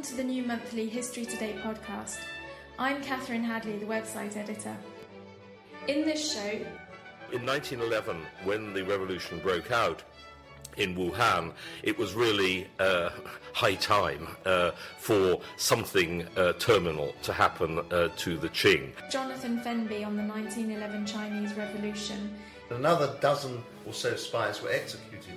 Welcome to the new monthly History Today podcast. I'm Catherine Hadley, the website editor. In this show, In 1911, when the revolution broke out in Wuhan, it was really uh, high time uh, for something uh, terminal to happen uh, to the Qing. Jonathan Fenby on the 1911 Chinese Revolution, Another dozen or so spies were executed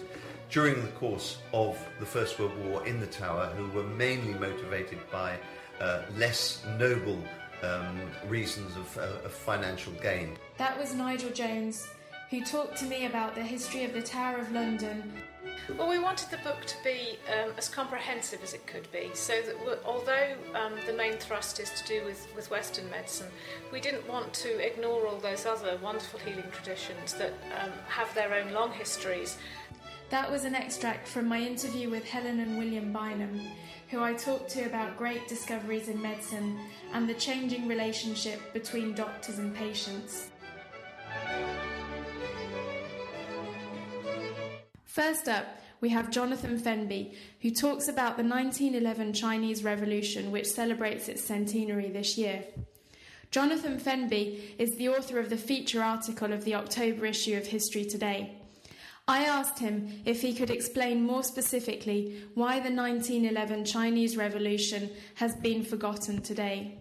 during the course of the First World War in the Tower, who were mainly motivated by uh, less noble um, reasons of, uh, of financial gain. That was Nigel Jones, who talked to me about the history of the Tower of London. Well, we wanted the book to be um, as comprehensive as it could be, so that although um, the main thrust is to do with, with Western medicine, we didn't want to ignore all those other wonderful healing traditions that um, have their own long histories. That was an extract from my interview with Helen and William Bynum, who I talked to about great discoveries in medicine and the changing relationship between doctors and patients. First up, we have Jonathan Fenby, who talks about the 1911 Chinese Revolution, which celebrates its centenary this year. Jonathan Fenby is the author of the feature article of the October issue of History Today. I asked him if he could explain more specifically why the 1911 Chinese Revolution has been forgotten today.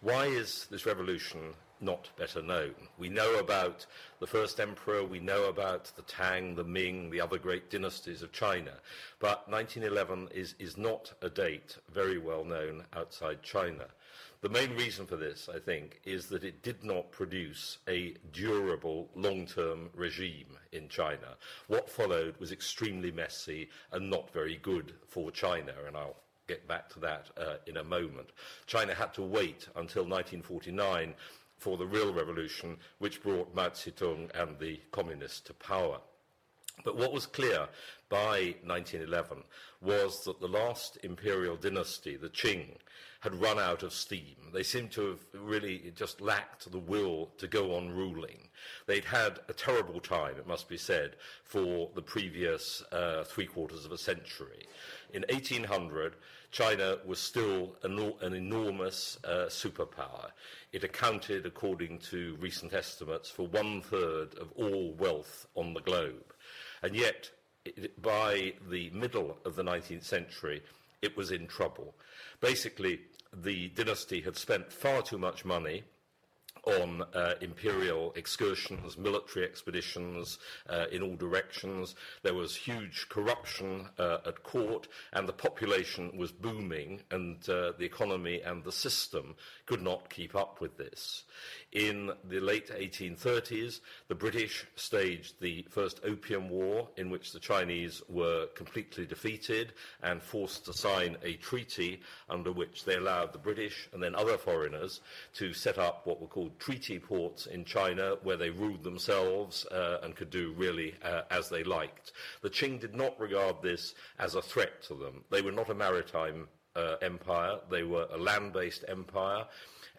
Why is this revolution not better known? We know about the first emperor, we know about the Tang, the Ming, the other great dynasties of China, but 1911 is, is not a date very well known outside China. The main reason for this, I think, is that it did not produce a durable long term regime in China. What followed was extremely messy and not very good for China, and I'll get back to that uh, in a moment. China had to wait until 1949 for the real revolution, which brought Mao Zedong and the communists to power. But what was clear by 1911 was that the last imperial dynasty, the Qing, had run out of steam. They seemed to have really just lacked the will to go on ruling. They'd had a terrible time, it must be said, for the previous uh, three quarters of a century. In 1800, China was still an, an enormous uh, superpower. It accounted, according to recent estimates, for one third of all wealth on the globe. And yet, by the middle of the 19th century, it was in trouble. Basically, the dynasty had spent far too much money on uh, imperial excursions, military expeditions uh, in all directions. There was huge corruption uh, at court, and the population was booming, and uh, the economy and the system could not keep up with this. In the late 1830s, the British staged the first Opium War, in which the Chinese were completely defeated and forced to sign a treaty under which they allowed the British and then other foreigners to set up what were called treaty ports in China, where they ruled themselves uh, and could do really uh, as they liked. The Qing did not regard this as a threat to them. They were not a maritime uh, empire. They were a land based empire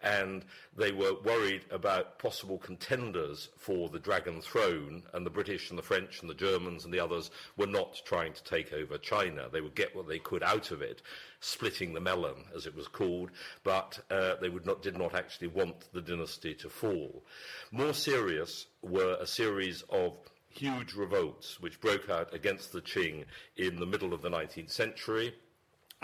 and they were worried about possible contenders for the Dragon Throne, and the British and the French and the Germans and the others were not trying to take over China. They would get what they could out of it, splitting the melon, as it was called, but uh, they not, did not actually want the dynasty to fall. More serious were a series of huge revolts which broke out against the Qing in the middle of the 19th century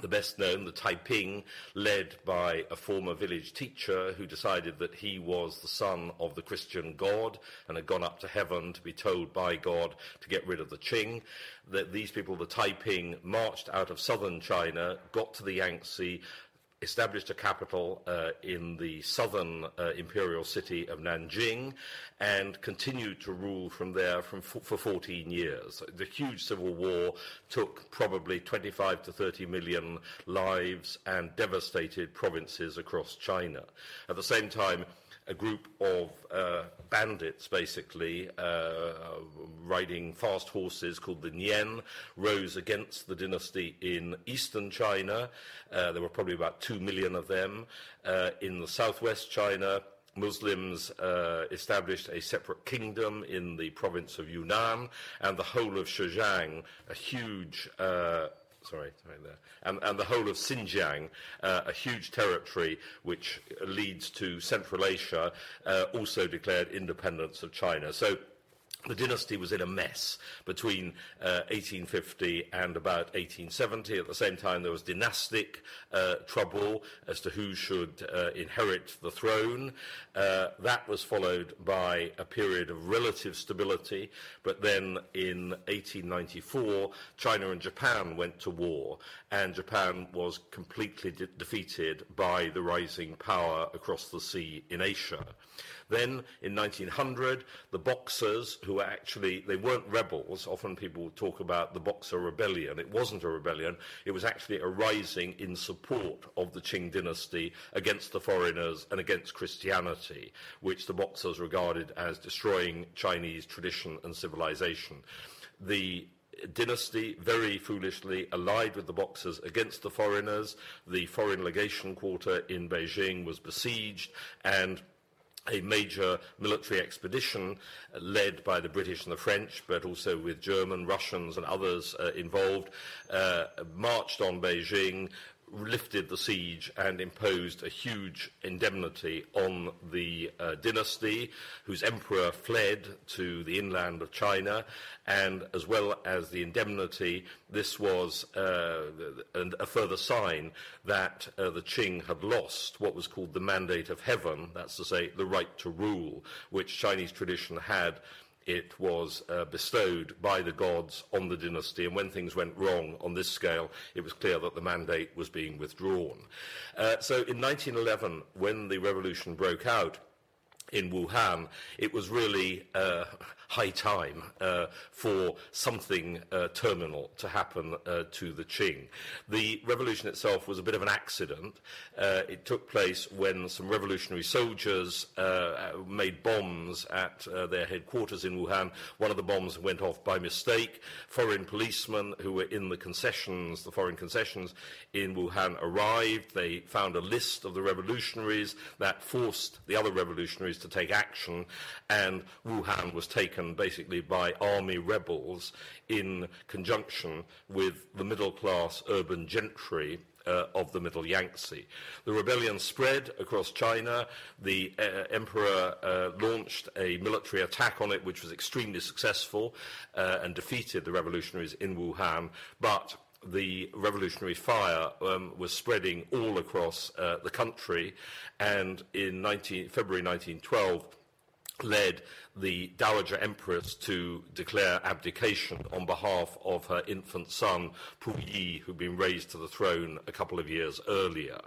the best known, the Taiping, led by a former village teacher who decided that he was the son of the Christian God and had gone up to heaven to be told by God to get rid of the Qing. That these people, the Taiping, marched out of southern China, got to the Yangtze, established a capital uh, in the southern uh, imperial city of Nanjing and continued to rule from there from f- for 14 years. The huge civil war took probably 25 to 30 million lives and devastated provinces across China. At the same time, a group of uh, bandits, basically, uh, riding fast horses called the Nian, rose against the dynasty in eastern China. Uh, there were probably about two million of them. Uh, in the southwest China, Muslims uh, established a separate kingdom in the province of Yunnan, and the whole of Zhejiang, a huge sorry, there, and, and the whole of Xinjiang, uh, a huge territory which leads to Central Asia, uh, also declared independence of China. So the dynasty was in a mess between uh, 1850 and about 1870. At the same time, there was dynastic uh, trouble as to who should uh, inherit the throne. Uh, that was followed by a period of relative stability, but then in 1894, China and Japan went to war, and Japan was completely de- defeated by the rising power across the sea in Asia. Then, in 1900, the Boxers, who were actually, they weren't rebels. Often people talk about the Boxer Rebellion. It wasn't a rebellion. It was actually a rising in support of the Qing dynasty against the foreigners and against Christianity, which the Boxers regarded as destroying Chinese tradition and civilization. The dynasty very foolishly allied with the Boxers against the foreigners. The foreign legation quarter in Beijing was besieged, and a major military expedition led by the British and the French, but also with German, Russians, and others uh, involved, uh, marched on Beijing, lifted the siege and imposed a huge indemnity on the uh, dynasty, whose emperor fled to the inland of China, and as well as the indemnity, this was uh, a further sign that uh, the Qing had lost what was called the mandate of heaven, that's to say, the right to rule, which Chinese tradition had it was uh, bestowed by the gods on the dynasty, and when things went wrong on this scale, it was clear that the mandate was being withdrawn. Uh, so in 1911, when the revolution broke out, in Wuhan, it was really uh, high time uh, for something uh, terminal to happen uh, to the Qing. The revolution itself was a bit of an accident. Uh, it took place when some revolutionary soldiers uh, made bombs at their headquarters in Wuhan. One of the bombs went off by mistake. Foreign policemen who were in the concessions, the foreign concessions in Wuhan, arrived. They found a list of the revolutionaries that forced the other revolutionaries to take action, and Wuhan was taken basically by army rebels in conjunction with the middle class urban gentry uh, of the Middle Yangtze. The rebellion spread across China. The uh, emperor uh, launched a military attack on it, which was extremely successful uh, and defeated the revolutionaries in Wuhan. But the revolutionary fire um, was spreading all across uh, the country, and in 19, February 1912, led the Dowager Empress to declare abdication on behalf of her infant son, Puyi, who'd been raised to the throne a couple of years earlier.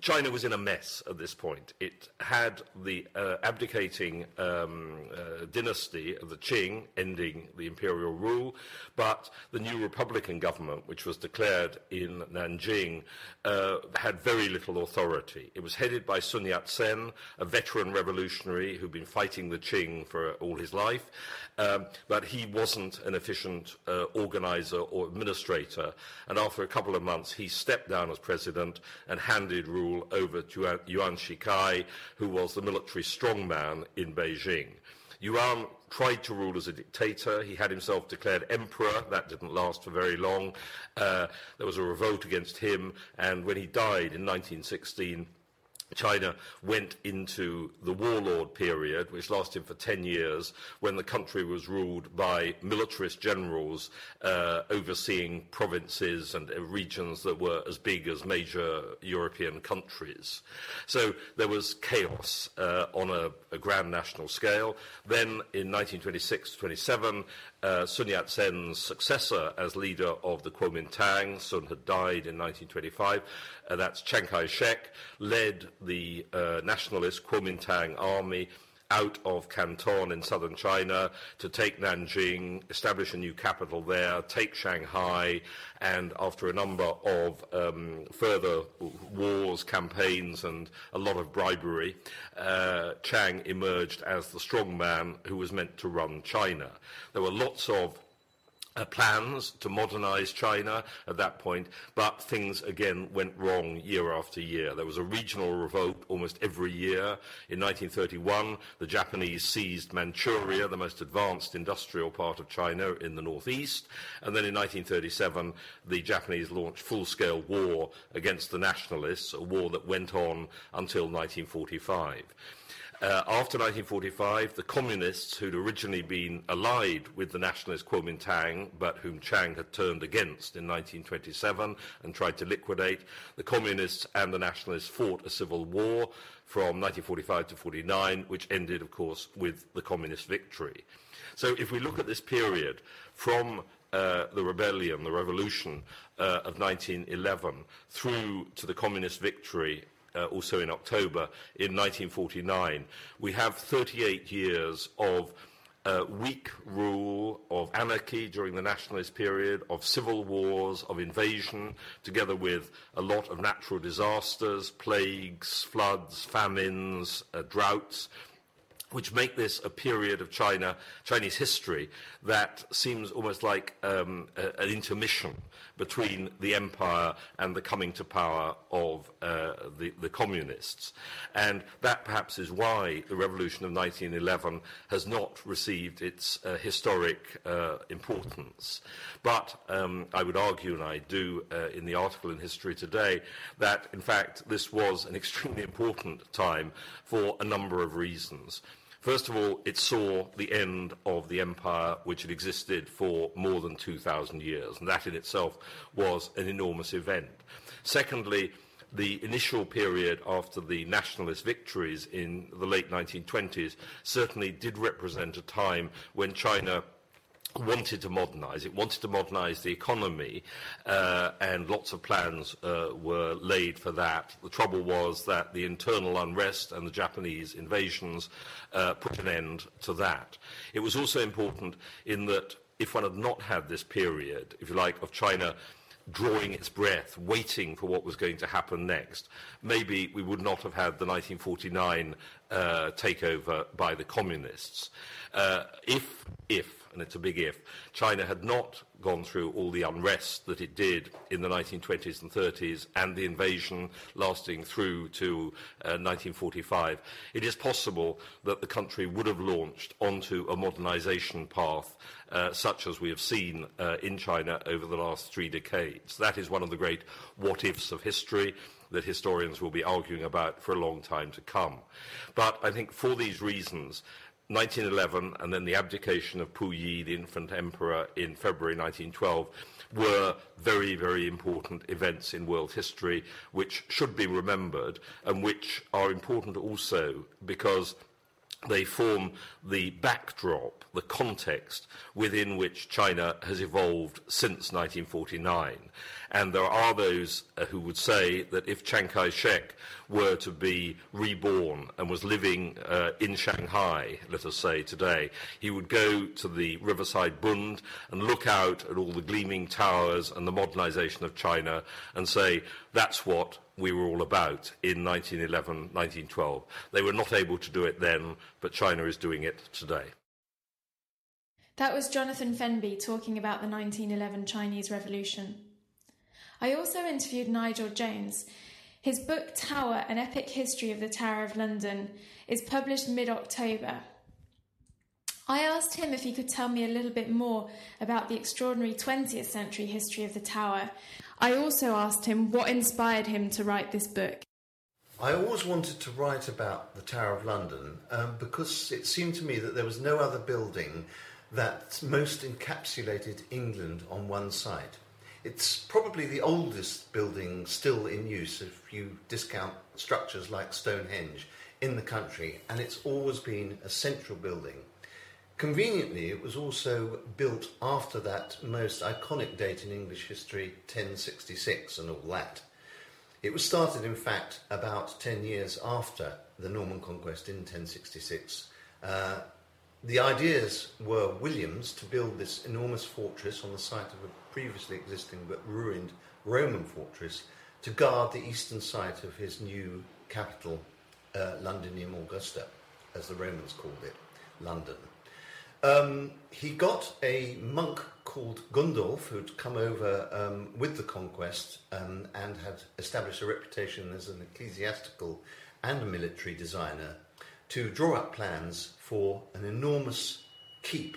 China was in a mess at this point. It had the uh, abdicating um, uh, dynasty of the Qing ending the imperial rule, but the new republican government, which was declared in Nanjing, uh, had very little authority. It was headed by Sun Yat sen, a veteran revolutionary who'd been fighting the Qing for all his life, um, but he wasn't an efficient uh, organizer or administrator. And after a couple of months, he stepped down as president and handed rule over Yuan Shikai, who was the military strongman in Beijing. Yuan tried to rule as a dictator. He had himself declared emperor. That didn't last for very long. Uh, there was a revolt against him, and when he died in 1916, China went into the warlord period, which lasted for 10 years, when the country was ruled by militarist generals uh, overseeing provinces and uh, regions that were as big as major European countries. So there was chaos uh, on a, a, grand national scale. Then in 1926 27, uh, Sun Yat sen's successor as leader of the Kuomintang, Sun had died in 1925, uh, that's Chiang Kai shek, led the uh, nationalist Kuomintang army out of Canton in southern China to take Nanjing, establish a new capital there, take Shanghai, and after a number of um, further wars, campaigns, and a lot of bribery, uh, Chiang emerged as the strong man who was meant to run China. There were lots of Uh, plans to modernize China at that point, but things again went wrong year after year. There was a regional revolt almost every year. In 1931, the Japanese seized Manchuria, the most advanced industrial part of China in the northeast, and then in 1937, the Japanese launched full-scale war against the nationalists, a war that went on until 1945. Uh, after 1945, the communists who'd originally been allied with the nationalist Kuomintang, but whom Chiang had turned against in 1927 and tried to liquidate, the communists and the nationalists fought a civil war from 1945 to 49, which ended, of course, with the communist victory. So if we look at this period from uh, the rebellion, the revolution uh, of 1911, through to the communist victory uh, also in October in 1949. We have 38 years of uh, weak rule, of anarchy during the nationalist period, of civil wars, of invasion, together with a lot of natural disasters, plagues, floods, famines, uh, droughts, which make this a period of China, Chinese history that seems almost like um, a, an intermission between the empire and the coming to power of uh, the, the, communists. And that perhaps is why the revolution of 1911 has not received its uh, historic uh, importance. But um, I would argue, and I do uh, in the article in History Today, that in fact this was an extremely important time for a number of reasons. First of all, it saw the end of the empire which had existed for more than 2,000 years, and that in itself was an enormous event. Secondly, the initial period after the nationalist victories in the late 1920s certainly did represent a time when China wanted to modernize. It wanted to modernize the economy, uh, and lots of plans uh, were laid for that. The trouble was that the internal unrest and the Japanese invasions uh, put an end to that. It was also important in that if one had not had this period, if you like, of China drawing its breath, waiting for what was going to happen next. Maybe we would not have had the 1949 uh, takeover by the communists. Uh, if, if and it's a big if, China had not gone through all the unrest that it did in the 1920s and 30s and the invasion lasting through to uh, 1945, it is possible that the country would have launched onto a modernization path uh, such as we have seen uh, in China over the last three decades. That is one of the great what ifs of history that historians will be arguing about for a long time to come. But I think for these reasons, 1911 and then the abdication of Puyi, the infant emperor, in February 1912 were very, very important events in world history which should be remembered and which are important also because they form the backdrop, the context within which China has evolved since 1949. And there are those uh, who would say that if Chiang Kai shek were to be reborn and was living uh, in Shanghai, let us say today, he would go to the Riverside Bund and look out at all the gleaming towers and the modernization of China and say, that's what we were all about in 1911, 1912. They were not able to do it then, but China is doing it today. That was Jonathan Fenby talking about the 1911 Chinese Revolution. I also interviewed Nigel Jones. His book Tower An Epic History of the Tower of London is published mid October. I asked him if he could tell me a little bit more about the extraordinary 20th century history of the Tower. I also asked him what inspired him to write this book. I always wanted to write about the Tower of London um, because it seemed to me that there was no other building that most encapsulated England on one side. It's probably the oldest building still in use if you discount structures like Stonehenge in the country, and it's always been a central building. Conveniently, it was also built after that most iconic date in English history, 1066, and all that. It was started, in fact, about 10 years after the Norman conquest in 1066. Uh, the ideas were William's to build this enormous fortress on the site of a previously existing but ruined Roman fortress to guard the eastern site of his new capital, uh, Londinium Augusta, as the Romans called it, London. Um, he got a monk called Gundulf, who'd come over um, with the conquest um, and had established a reputation as an ecclesiastical and a military designer, to draw up plans for an enormous keep,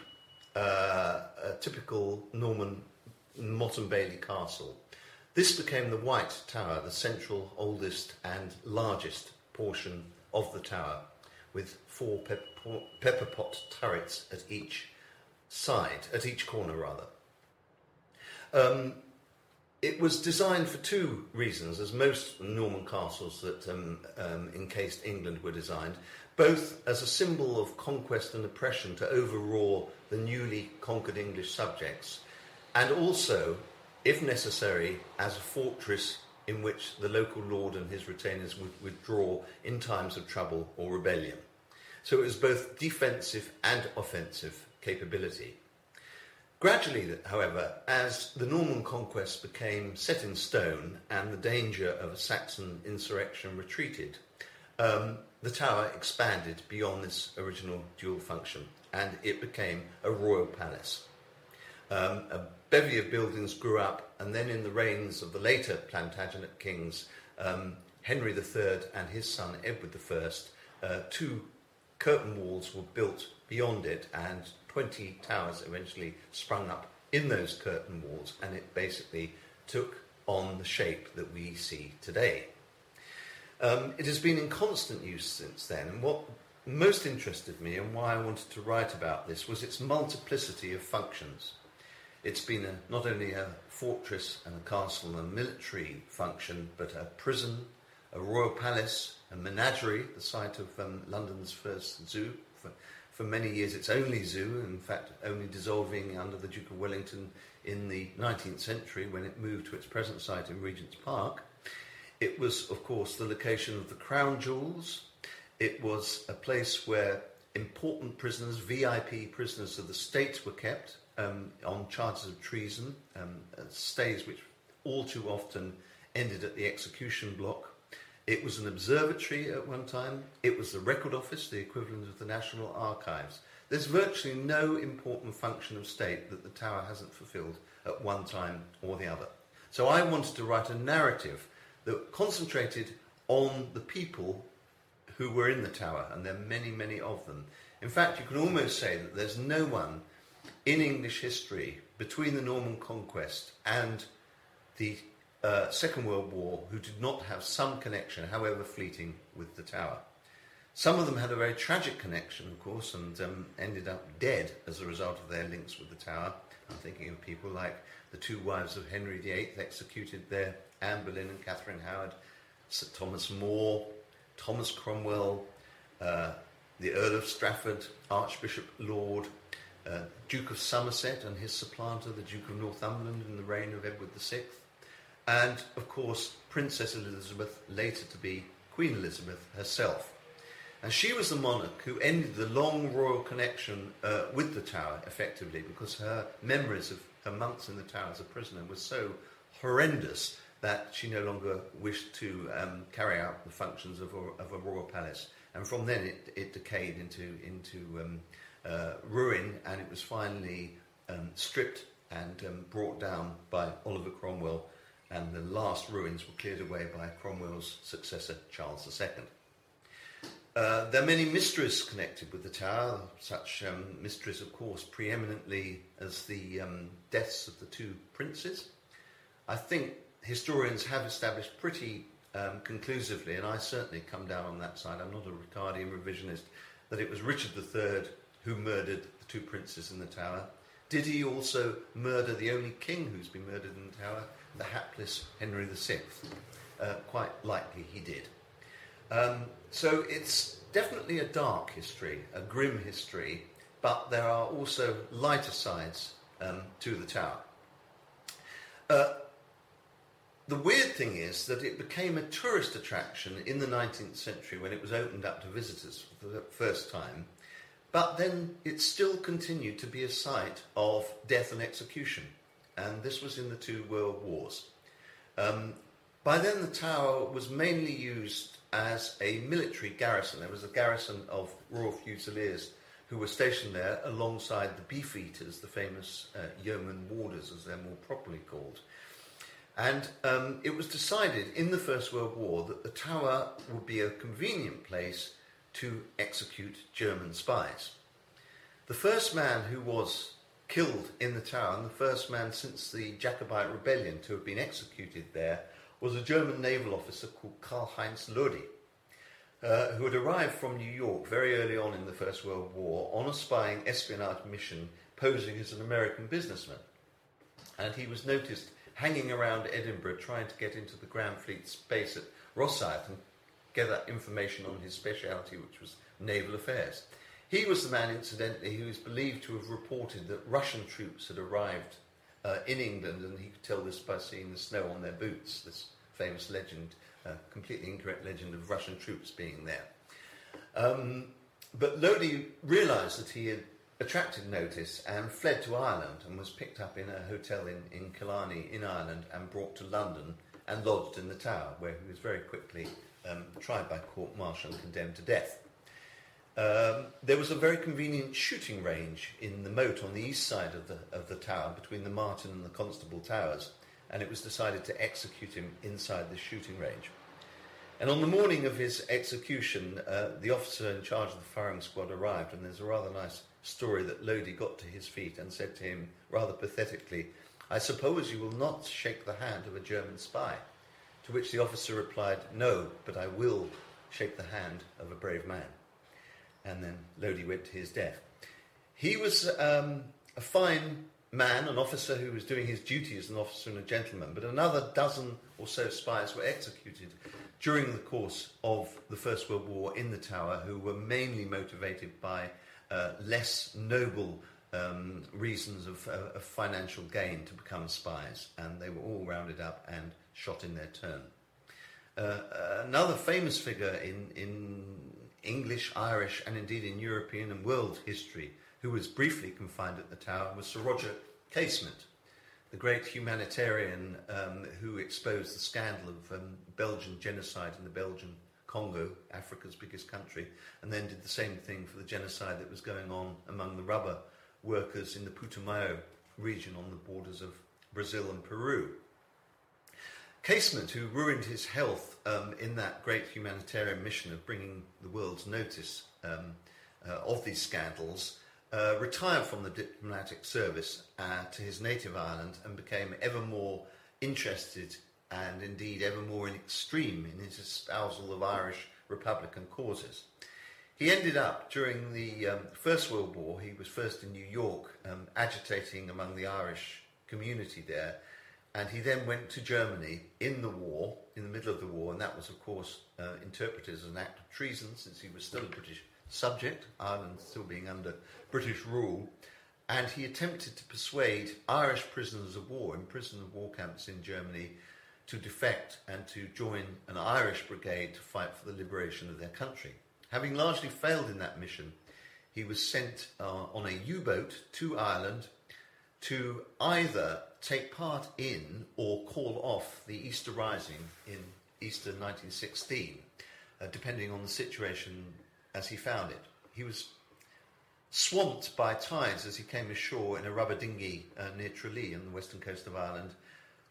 uh, a typical Norman Motte and Bailey Castle. This became the White Tower, the central, oldest, and largest portion of the tower, with four pepper, pepper pot turrets at each side, at each corner rather. Um, it was designed for two reasons, as most Norman castles that um, um, encased England were designed, both as a symbol of conquest and oppression to overawe the newly conquered English subjects, and also, if necessary, as a fortress in which the local lord and his retainers would withdraw in times of trouble or rebellion. So it was both defensive and offensive capability. Gradually, however, as the Norman conquest became set in stone and the danger of a Saxon insurrection retreated, um, the tower expanded beyond this original dual function and it became a royal palace. Um, a bevy of buildings grew up, and then in the reigns of the later Plantagenet kings, um, Henry III and his son Edward I, uh, two curtain walls were built beyond it, and 20 towers eventually sprung up in those curtain walls, and it basically took on the shape that we see today. Um, it has been in constant use since then, and what most interested me and why I wanted to write about this was its multiplicity of functions. It's been a, not only a fortress and a castle and a military function, but a prison, a royal palace, a menagerie, the site of um, London's first zoo. For, for many years, its only zoo, in fact, only dissolving under the Duke of Wellington in the 19th century when it moved to its present site in Regent's Park. It was, of course, the location of the crown jewels. It was a place where important prisoners, VIP prisoners of the state, were kept um, on charges of treason, um, stays which all too often ended at the execution block. It was an observatory at one time. It was the record office, the equivalent of the National Archives. There's virtually no important function of state that the tower hasn't fulfilled at one time or the other. So I wanted to write a narrative that concentrated on the people who were in the tower, and there are many, many of them. In fact, you can almost say that there's no one in English history between the Norman conquest and the uh, Second World War who did not have some connection, however fleeting, with the tower. Some of them had a very tragic connection, of course, and um, ended up dead as a result of their links with the tower. I'm thinking of people like the two wives of Henry VIII executed there, Anne Boleyn and Catherine Howard, Sir Thomas More, Thomas Cromwell, uh, the Earl of Strafford, Archbishop Laud, uh, Duke of Somerset and his supplanter, the Duke of Northumberland in the reign of Edward VI, and of course Princess Elizabeth, later to be Queen Elizabeth herself. And she was the monarch who ended the long royal connection uh, with the Tower, effectively, because her memories of her months in the Tower as a prisoner were so horrendous that she no longer wished to um, carry out the functions of a, of a, royal palace. And from then it, it decayed into, into um, uh, ruin, and it was finally um, stripped and um, brought down by Oliver Cromwell, and the last ruins were cleared away by Cromwell's successor, Charles II. Uh, there are many mysteries connected with the tower, such um, mysteries, of course, preeminently as the um, deaths of the two princes. I think historians have established pretty um, conclusively, and I certainly come down on that side, I'm not a Ricardian revisionist, that it was Richard III who murdered the two princes in the tower. Did he also murder the only king who's been murdered in the tower, the hapless Henry VI? Uh, quite likely he did. Um, so it's definitely a dark history, a grim history, but there are also lighter sides um, to the tower. Uh, the weird thing is that it became a tourist attraction in the 19th century when it was opened up to visitors for the first time, but then it still continued to be a site of death and execution, and this was in the two world wars. Um, by then, the tower was mainly used as a military garrison. There was a garrison of Royal Fusiliers who were stationed there alongside the Beefeaters, the famous uh, yeoman warders, as they're more properly called. And um, it was decided in the First World War that the tower would be a convenient place to execute German spies. The first man who was killed in the tower, and the first man since the Jacobite rebellion to have been executed there, was a German naval officer called Karl Heinz Lody, uh, who had arrived from New York very early on in the First World War on a spying espionage mission posing as an American businessman. And he was noticed hanging around Edinburgh trying to get into the Grand Fleet's base at Rosyth and gather information on his speciality, which was naval affairs. He was the man, incidentally, who is believed to have reported that Russian troops had arrived uh, in England, and he could tell this by seeing the snow on their boots, this famous legend, uh, completely incorrect legend of Russian troops being there. Um, but Lody realised that he had attracted notice and fled to Ireland and was picked up in a hotel in, in Killarney in Ireland and brought to London and lodged in the Tower, where he was very quickly um, tried by court martial and condemned to death. Um, there was a very convenient shooting range in the moat on the east side of the, of the tower between the Martin and the Constable Towers, and it was decided to execute him inside the shooting range. And on the morning of his execution, uh, the officer in charge of the firing squad arrived, and there's a rather nice story that Lody got to his feet and said to him, rather pathetically, I suppose you will not shake the hand of a German spy. To which the officer replied, No, but I will shake the hand of a brave man and then Lody went to his death. He was um, a fine man, an officer who was doing his duty as an officer and a gentleman, but another dozen or so spies were executed during the course of the First World War in the Tower, who were mainly motivated by uh, less noble um, reasons of, uh, of, financial gain to become spies, and they were all rounded up and shot in their turn. Uh, another famous figure in, in English, Irish, and indeed in European and world history, who was briefly confined at the Tower, was Sir Roger Casement, the great humanitarian um, who exposed the scandal of um, Belgian genocide in the Belgian Congo, Africa's biggest country, and then did the same thing for the genocide that was going on among the rubber workers in the Putumayo region on the borders of Brazil and Peru. Casement, who ruined his health um, in that great humanitarian mission of bringing the world's notice um, uh, of these scandals, uh, retired from the diplomatic service uh, to his native island and became ever more interested and indeed ever more in extreme in his espousal of Irish Republican causes. He ended up during the um, First World War, he was first in New York, um, agitating among the Irish community there. And he then went to Germany in the war, in the middle of the war, and that was, of course, uh, interpreted as an act of treason since he was still a British subject, Ireland still being under British rule, and he attempted to persuade Irish prisoners of war in prison of war camps in Germany to defect and to join an Irish brigade to fight for the liberation of their country. Having largely failed in that mission, he was sent uh, on a U boat to Ireland to either take part in or call off the Easter Rising in Easter 1916, uh, depending on the situation as he found it. He was swamped by tides as he came ashore in a rubber dinghy uh, near Tralee on the western coast of Ireland,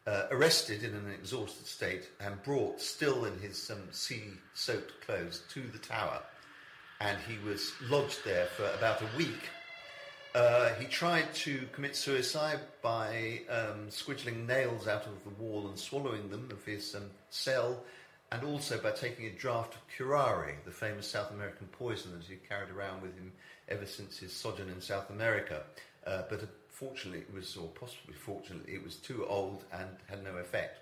uh, arrested in an exhausted state and brought, still in his um, sea soaked clothes, to the tower. And he was lodged there for about a week uh, he tried to commit suicide by um, squidgling nails out of the wall and swallowing them of his um, cell, and also by taking a draught of curare, the famous South American poison that he carried around with him ever since his sojourn in South America. Uh, but fortunately, it was, or possibly fortunately, it was too old and had no effect.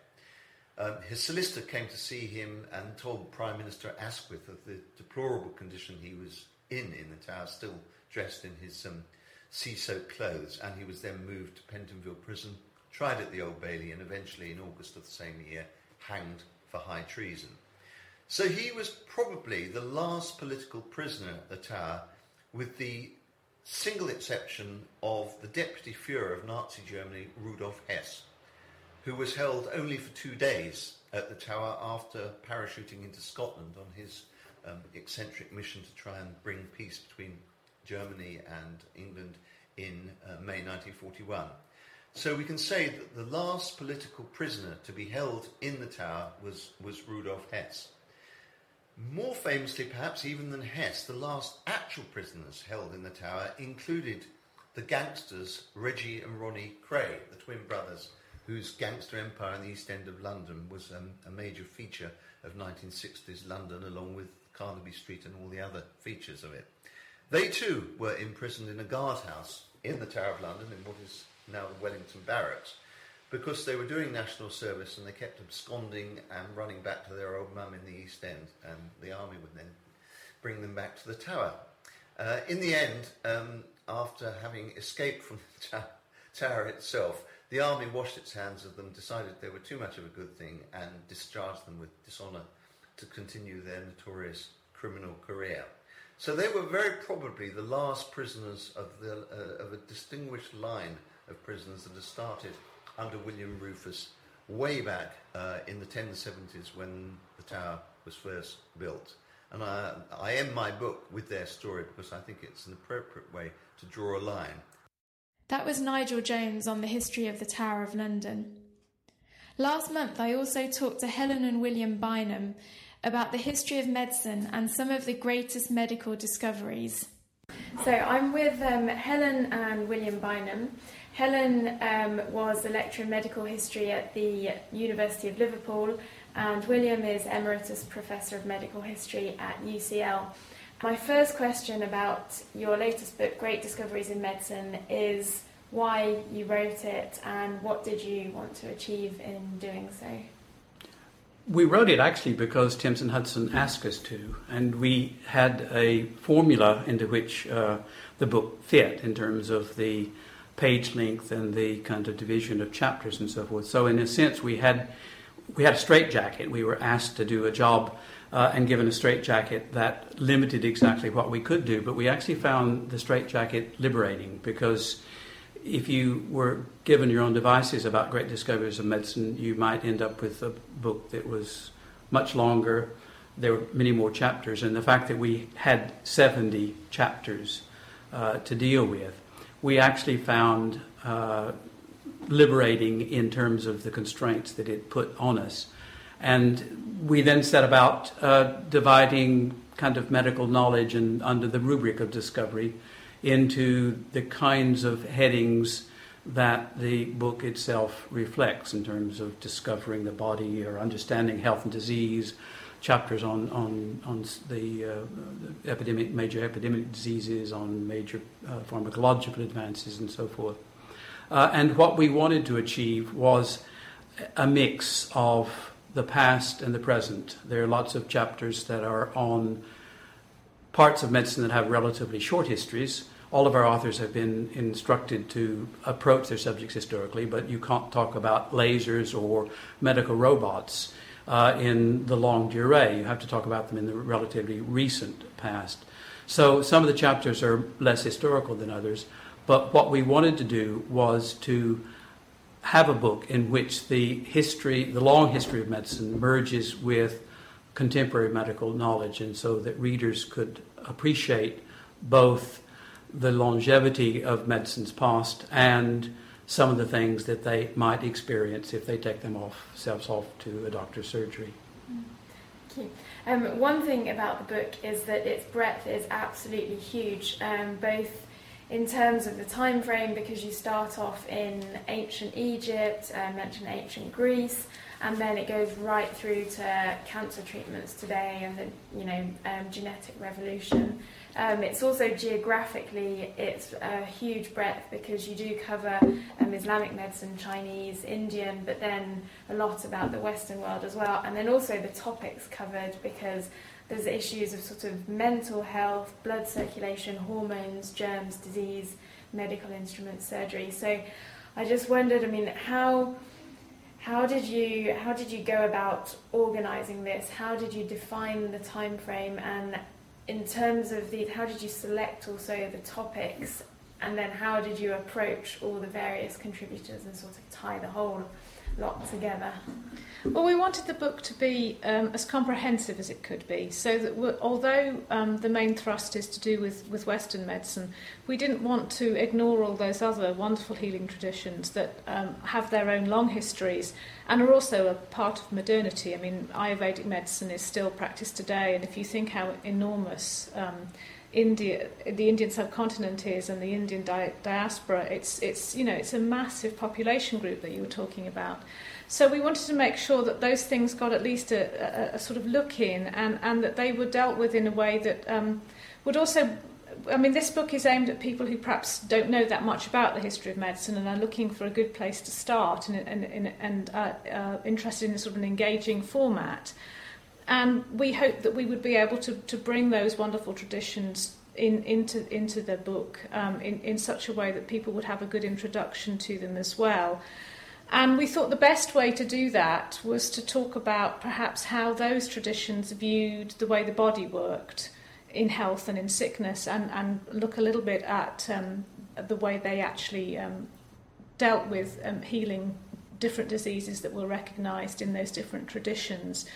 Um, his solicitor came to see him and told Prime Minister Asquith of the deplorable condition he was in in the tower, still dressed in his um, sea-soaked clothes, and he was then moved to Pentonville Prison, tried at the Old Bailey, and eventually, in August of the same year, hanged for high treason. So he was probably the last political prisoner at the Tower, with the single exception of the deputy Fuhrer of Nazi Germany, Rudolf Hess, who was held only for two days at the Tower after parachuting into Scotland on his um, eccentric mission to try and bring peace between Germany and England in uh, May 1941. So we can say that the last political prisoner to be held in the tower was, was Rudolf Hess. More famously, perhaps even than Hess, the last actual prisoners held in the tower included the gangsters Reggie and Ronnie Kray, the twin brothers, whose gangster empire in the East End of London was um, a major feature of 1960s London, along with Carnaby Street and all the other features of it. They too were imprisoned in a guardhouse in the Tower of London, in what is now the Wellington Barracks, because they were doing national service and they kept absconding and running back to their old mum in the East End, and the army would then bring them back to the Tower. Uh, in the end, um, after having escaped from the Tower itself, the army washed its hands of them, decided they were too much of a good thing, and discharged them with dishonour to continue their notorious criminal career. So they were very probably the last prisoners of, the, uh, of a distinguished line of prisoners that had started under William Rufus way back uh, in the 1070s when the tower was first built. And I, I end my book with their story because I think it's an appropriate way to draw a line. That was Nigel Jones on the history of the Tower of London. Last month, I also talked to Helen and William Bynum about the history of medicine and some of the greatest medical discoveries. So I'm with um, Helen and William Bynum. Helen um, was a lecturer in medical history at the University of Liverpool, and William is Emeritus Professor of Medical History at UCL. My first question about your latest book, Great Discoveries in Medicine, is why you wrote it and what did you want to achieve in doing so? We wrote it actually because Thames and Hudson asked us to, and we had a formula into which uh, the book fit in terms of the page length and the kind of division of chapters and so forth. So, in a sense, we had we had a straitjacket. We were asked to do a job uh, and given a straitjacket that limited exactly what we could do, but we actually found the straitjacket liberating because if you were given your own devices about great discoveries of medicine, you might end up with a book that was much longer. There were many more chapters, and the fact that we had 70 chapters uh, to deal with, we actually found uh, liberating in terms of the constraints that it put on us. And we then set about uh, dividing kind of medical knowledge and under the rubric of discovery into the kinds of headings that the book itself reflects in terms of discovering the body or understanding health and disease, chapters on, on, on the, uh, epidemic, major epidemic diseases, on major uh, pharmacological advances, and so forth. Uh, and what we wanted to achieve was a mix of the past and the present. There are lots of chapters that are on parts of medicine that have relatively short histories. All of our authors have been instructed to approach their subjects historically, but you can't talk about lasers or medical robots uh, in the longue durée. You have to talk about them in the relatively recent past. So some of the chapters are less historical than others, but what we wanted to do was to have a book in which the history, the long history of medicine, merges with contemporary medical knowledge, and so that readers could appreciate both the longevity of medicine's past and some of the things that they might experience if they take them off, themselves off to a doctor's surgery. Thank you. Um, one thing about the book is that its breadth is absolutely huge, um, both in terms of the time frame, because you start off in ancient Egypt, uh, mention ancient Greece, and then it goes right through to cancer treatments today and the you know um, genetic revolution. Um, it's also geographically it's a huge breadth because you do cover um, Islamic medicine, Chinese, Indian, but then a lot about the Western world as well, and then also the topics covered because there's issues of sort of mental health, blood circulation, hormones, germs, disease, medical instruments, surgery. So I just wondered, I mean, how how did you how did you go about organizing this? How did you define the time frame and in terms of the how did you select also the topics and then how did you approach all the various contributors and sort of tie the whole lot together? Well, we wanted the book to be um, as comprehensive as it could be, so that although um, the main thrust is to do with, with Western medicine, we didn't want to ignore all those other wonderful healing traditions that um, have their own long histories and are also a part of modernity. I mean, Ayurvedic medicine is still practiced today, and if you think how enormous um, India, the Indian subcontinent is, and the Indian di- diaspora, it's it's you know it's a massive population group that you were talking about. So we wanted to make sure that those things got at least a, a, a sort of look in and, and that they were dealt with in a way that um, would also I mean, this book is aimed at people who perhaps don't know that much about the history of medicine and are looking for a good place to start and, and, and, and uh, uh, interested in sort of an engaging format. And we hope that we would be able to, to bring those wonderful traditions in, into, into the book um, in, in such a way that people would have a good introduction to them as well. And we thought the best way to do that was to talk about perhaps how those traditions viewed the way the body worked in health and in sickness, and, and look a little bit at um, the way they actually um, dealt with um, healing different diseases that were recognised in those different traditions.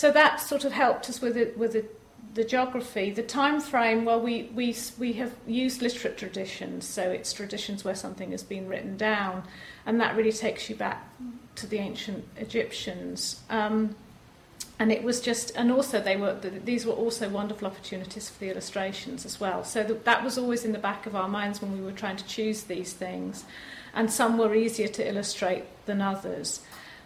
So that sort of helped us with it, with it the geography, the time frame, well, we, we, we have used literate traditions, so it's traditions where something has been written down, and that really takes you back to the ancient Egyptians. Um, and it was just, and also they were, these were also wonderful opportunities for the illustrations as well. So that was always in the back of our minds when we were trying to choose these things, and some were easier to illustrate than others.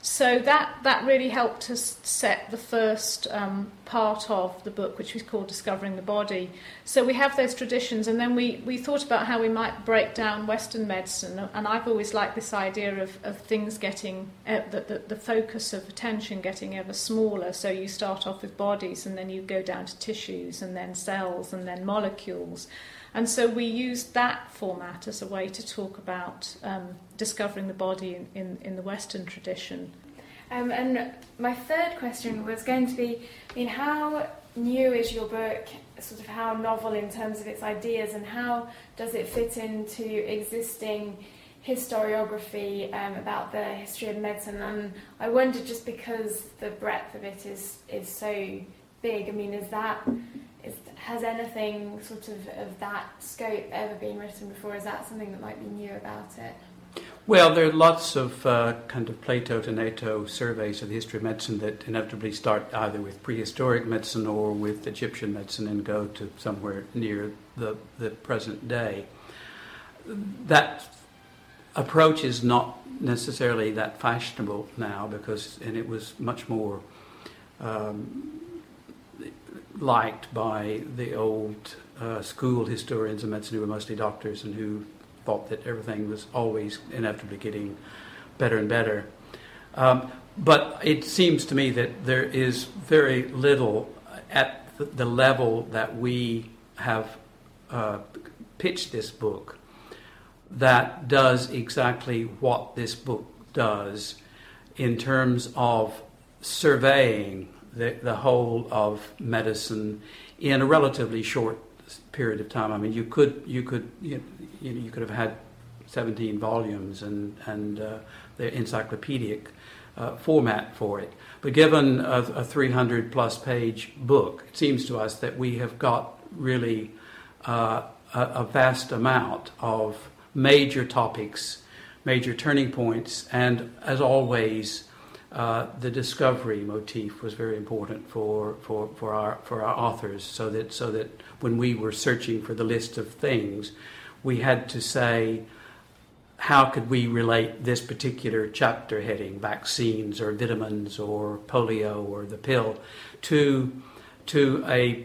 So that, that really helped us set the first um, part of the book, which was called Discovering the Body. So we have those traditions, and then we, we thought about how we might break down Western medicine. And I've always liked this idea of, of things getting, uh, the, the, the focus of attention getting ever smaller. So you start off with bodies, and then you go down to tissues, and then cells, and then molecules. And so we used that format as a way to talk about um, discovering the body in, in, in the Western tradition. Um, and my third question was going to be I mean, how new is your book, sort of how novel in terms of its ideas, and how does it fit into existing historiography um, about the history of medicine? And I wonder just because the breadth of it is, is so big, I mean, is that is, has anything sort of of that scope ever been written before? Is that something that might be new about it? Well, there are lots of uh, kind of Plato to NATO surveys of the history of medicine that inevitably start either with prehistoric medicine or with Egyptian medicine and go to somewhere near the, the present day. That approach is not necessarily that fashionable now because, and it was much more um, liked by the old uh, school historians of medicine who were mostly doctors and who thought that everything was always inevitably getting better and better. Um, but it seems to me that there is very little at the, level that we have uh, pitched this book, that does exactly what this book does in terms of surveying the, the whole of medicine in a relatively short period of time. I mean, you could you could you, know, you could have had 17 volumes and and uh, the encyclopedic uh, format for it. But given a, a, 300 plus page book, it seems to us that we have got really uh, a, a vast amount of major topics, major turning points, and as always, uh, the discovery motif was very important for, for, for, our, for our authors, so that, so that when we were searching for the list of things, we had to say, how could we relate this particular chapter heading, vaccines or vitamins or polio or the pill, to, to a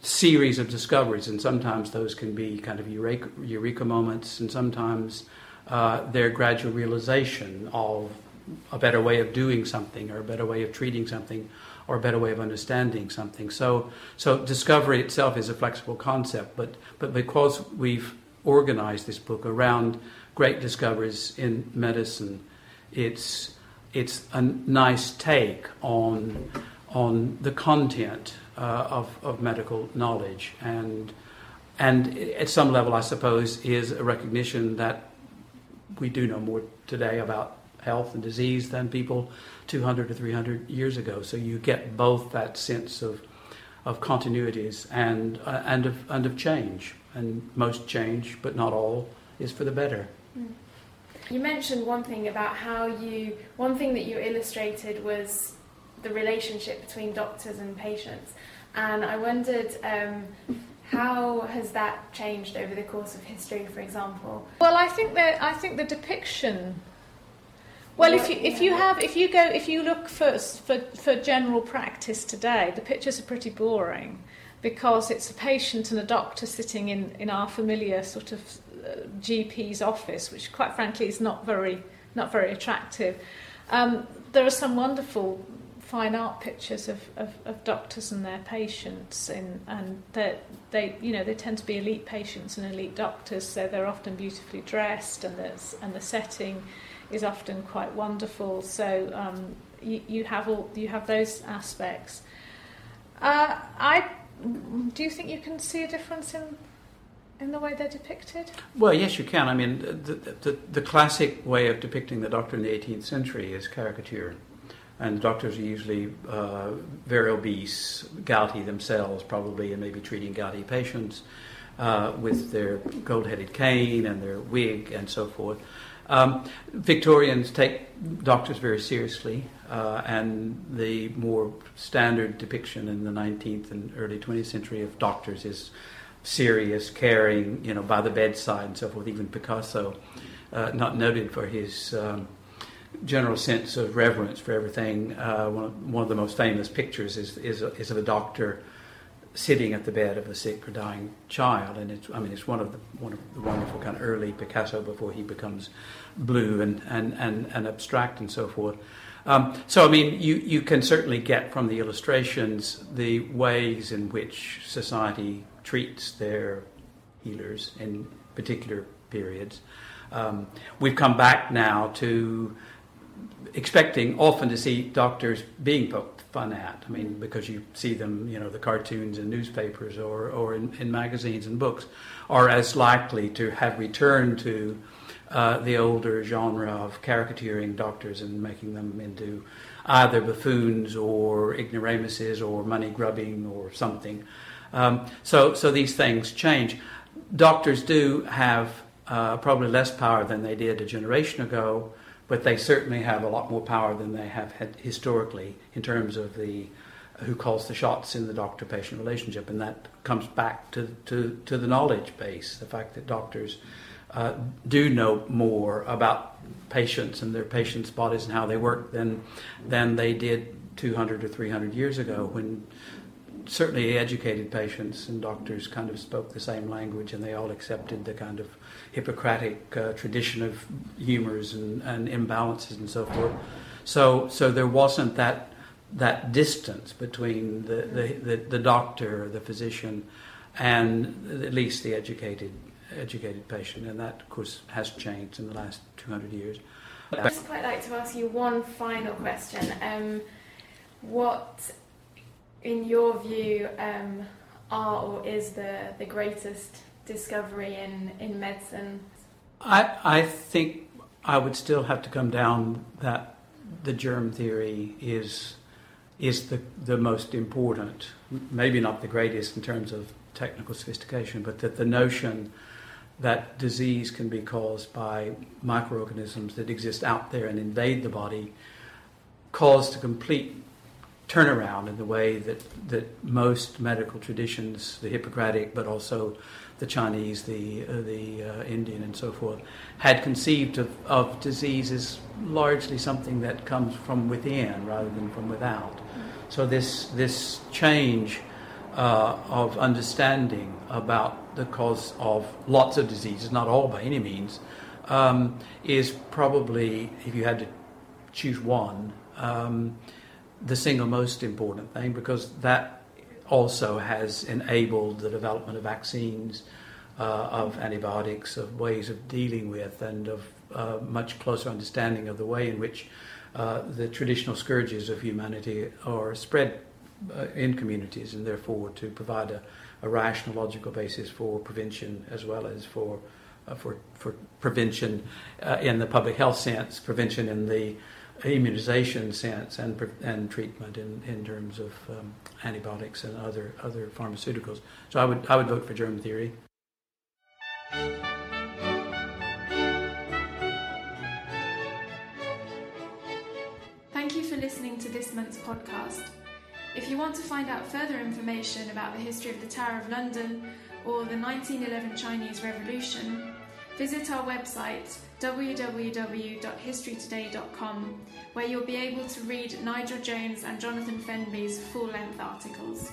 series of discoveries? And sometimes those can be kind of eureka, eureka moments, and sometimes uh, their gradual realization of a better way of doing something or a better way of treating something or a better way of understanding something. So, so discovery itself is a flexible concept, but, but because we've organized this book around great discoveries in medicine, it's, it's a nice take on, on the content uh, of, of medical knowledge. And, and at some level, I suppose, is a recognition that we do know more today about health and disease than people 200 to 300 years ago. So you get both that sense of of continuities and uh, and of and of change. And most change, but not all, is for the better. Mm. You mentioned one thing about how you one thing that you illustrated was the relationship between doctors and patients, and I wondered. Um, how has that changed over the course of history, for example? Well, I think that I think the depiction well, if you if you have if you go if you look for for for general practice today, the pictures are pretty boring because it's a patient and a doctor sitting in in our familiar sort of uh, GP's office, which quite frankly is not very not very attractive. Um, there are some wonderful fine art pictures of, of, of doctors and their patients, in, and they you know they tend to be elite patients and elite doctors, so they're often beautifully dressed, and there's and the setting is often quite wonderful. So um, you, you have all you have those aspects. Uh, I do you think you can see a difference in in the way they're depicted? Well, yes, you can. I mean, the, the, the classic way of depicting the doctor in the 18th century is caricature. And doctors are usually uh, very obese, gouty themselves, probably, and maybe treating gouty patients uh, with their gold headed cane and their wig and so forth. Um, Victorians take doctors very seriously, uh, and the more standard depiction in the 19th and early 20th century of doctors is serious, caring, you know, by the bedside and so forth. Even Picasso, uh, not noted for his um, general sense of reverence for everything. Uh, one, of, one, of, the most famous pictures is, is, is of a doctor sitting at the bed of a sick or dying child, and it's I mean it's one of the one of the wonderful kind of early Picasso before he becomes blue and and and, and abstract and so forth. Um, so I mean you you can certainly get from the illustrations the ways in which society treats their healers in particular periods. Um, we've come back now to expecting often to see doctors being poked fun at. I mean, because you see them, you know, the cartoons in newspapers or, or in, in magazines and books are as likely to have returned to uh, the older genre of caricaturing doctors and making them into either buffoons or ignoramuses or money grubbing or something. Um, so, so these things change. Doctors do have uh, probably less power than they did a generation ago but they certainly have a lot more power than they have had historically in terms of the who calls the shots in the doctor patient relationship, and that comes back to, to, to the knowledge base the fact that doctors uh, do know more about patients and their patients' bodies and how they work than, than they did 200 or 300 years ago when certainly educated patients and doctors kind of spoke the same language and they all accepted the kind of Hippocratic uh, tradition of humors and, and imbalances and so forth. So, so there wasn't that that distance between the, the, the, the doctor, the physician, and at least the educated educated patient, and that, of course, has changed in the last 200 years. I'd just quite like to ask you one final question. Um, what, in your view, um, are or is the, the greatest discovery in, in medicine? I, I think I would still have to come down that the germ theory is is the, the most important, maybe not the greatest in terms of technical sophistication, but that the notion that disease can be caused by microorganisms that exist out there and invade the body caused a complete turnaround in the way that, that most medical traditions, the Hippocratic, but also the Chinese, the, uh, the uh, Indian, and so forth, had conceived of, of disease as largely something that comes from within rather than from without. So, this, this change uh, of understanding about the cause of lots of diseases, not all by any means, um, is probably, if you had to choose one, um, the single most important thing because that also has enabled the development of vaccines, uh, of antibiotics, of ways of dealing with, and of uh, much closer understanding of the way in which uh, the traditional scourges of humanity are spread uh, in communities, and therefore to provide a, a, rational, logical basis for prevention as well as for uh, for for prevention uh, in the public health sense, prevention in the immunization sense, and and treatment in, in terms of um, antibiotics and other other pharmaceuticals. So I would I would vote for germ theory. Thank you for listening to this month's podcast. If you want to find out further information about the history of the Tower of London or the 1911 Chinese Revolution, visit our website www.historytoday.com, where you'll be able to read Nigel Jones and Jonathan Fenby's full length articles.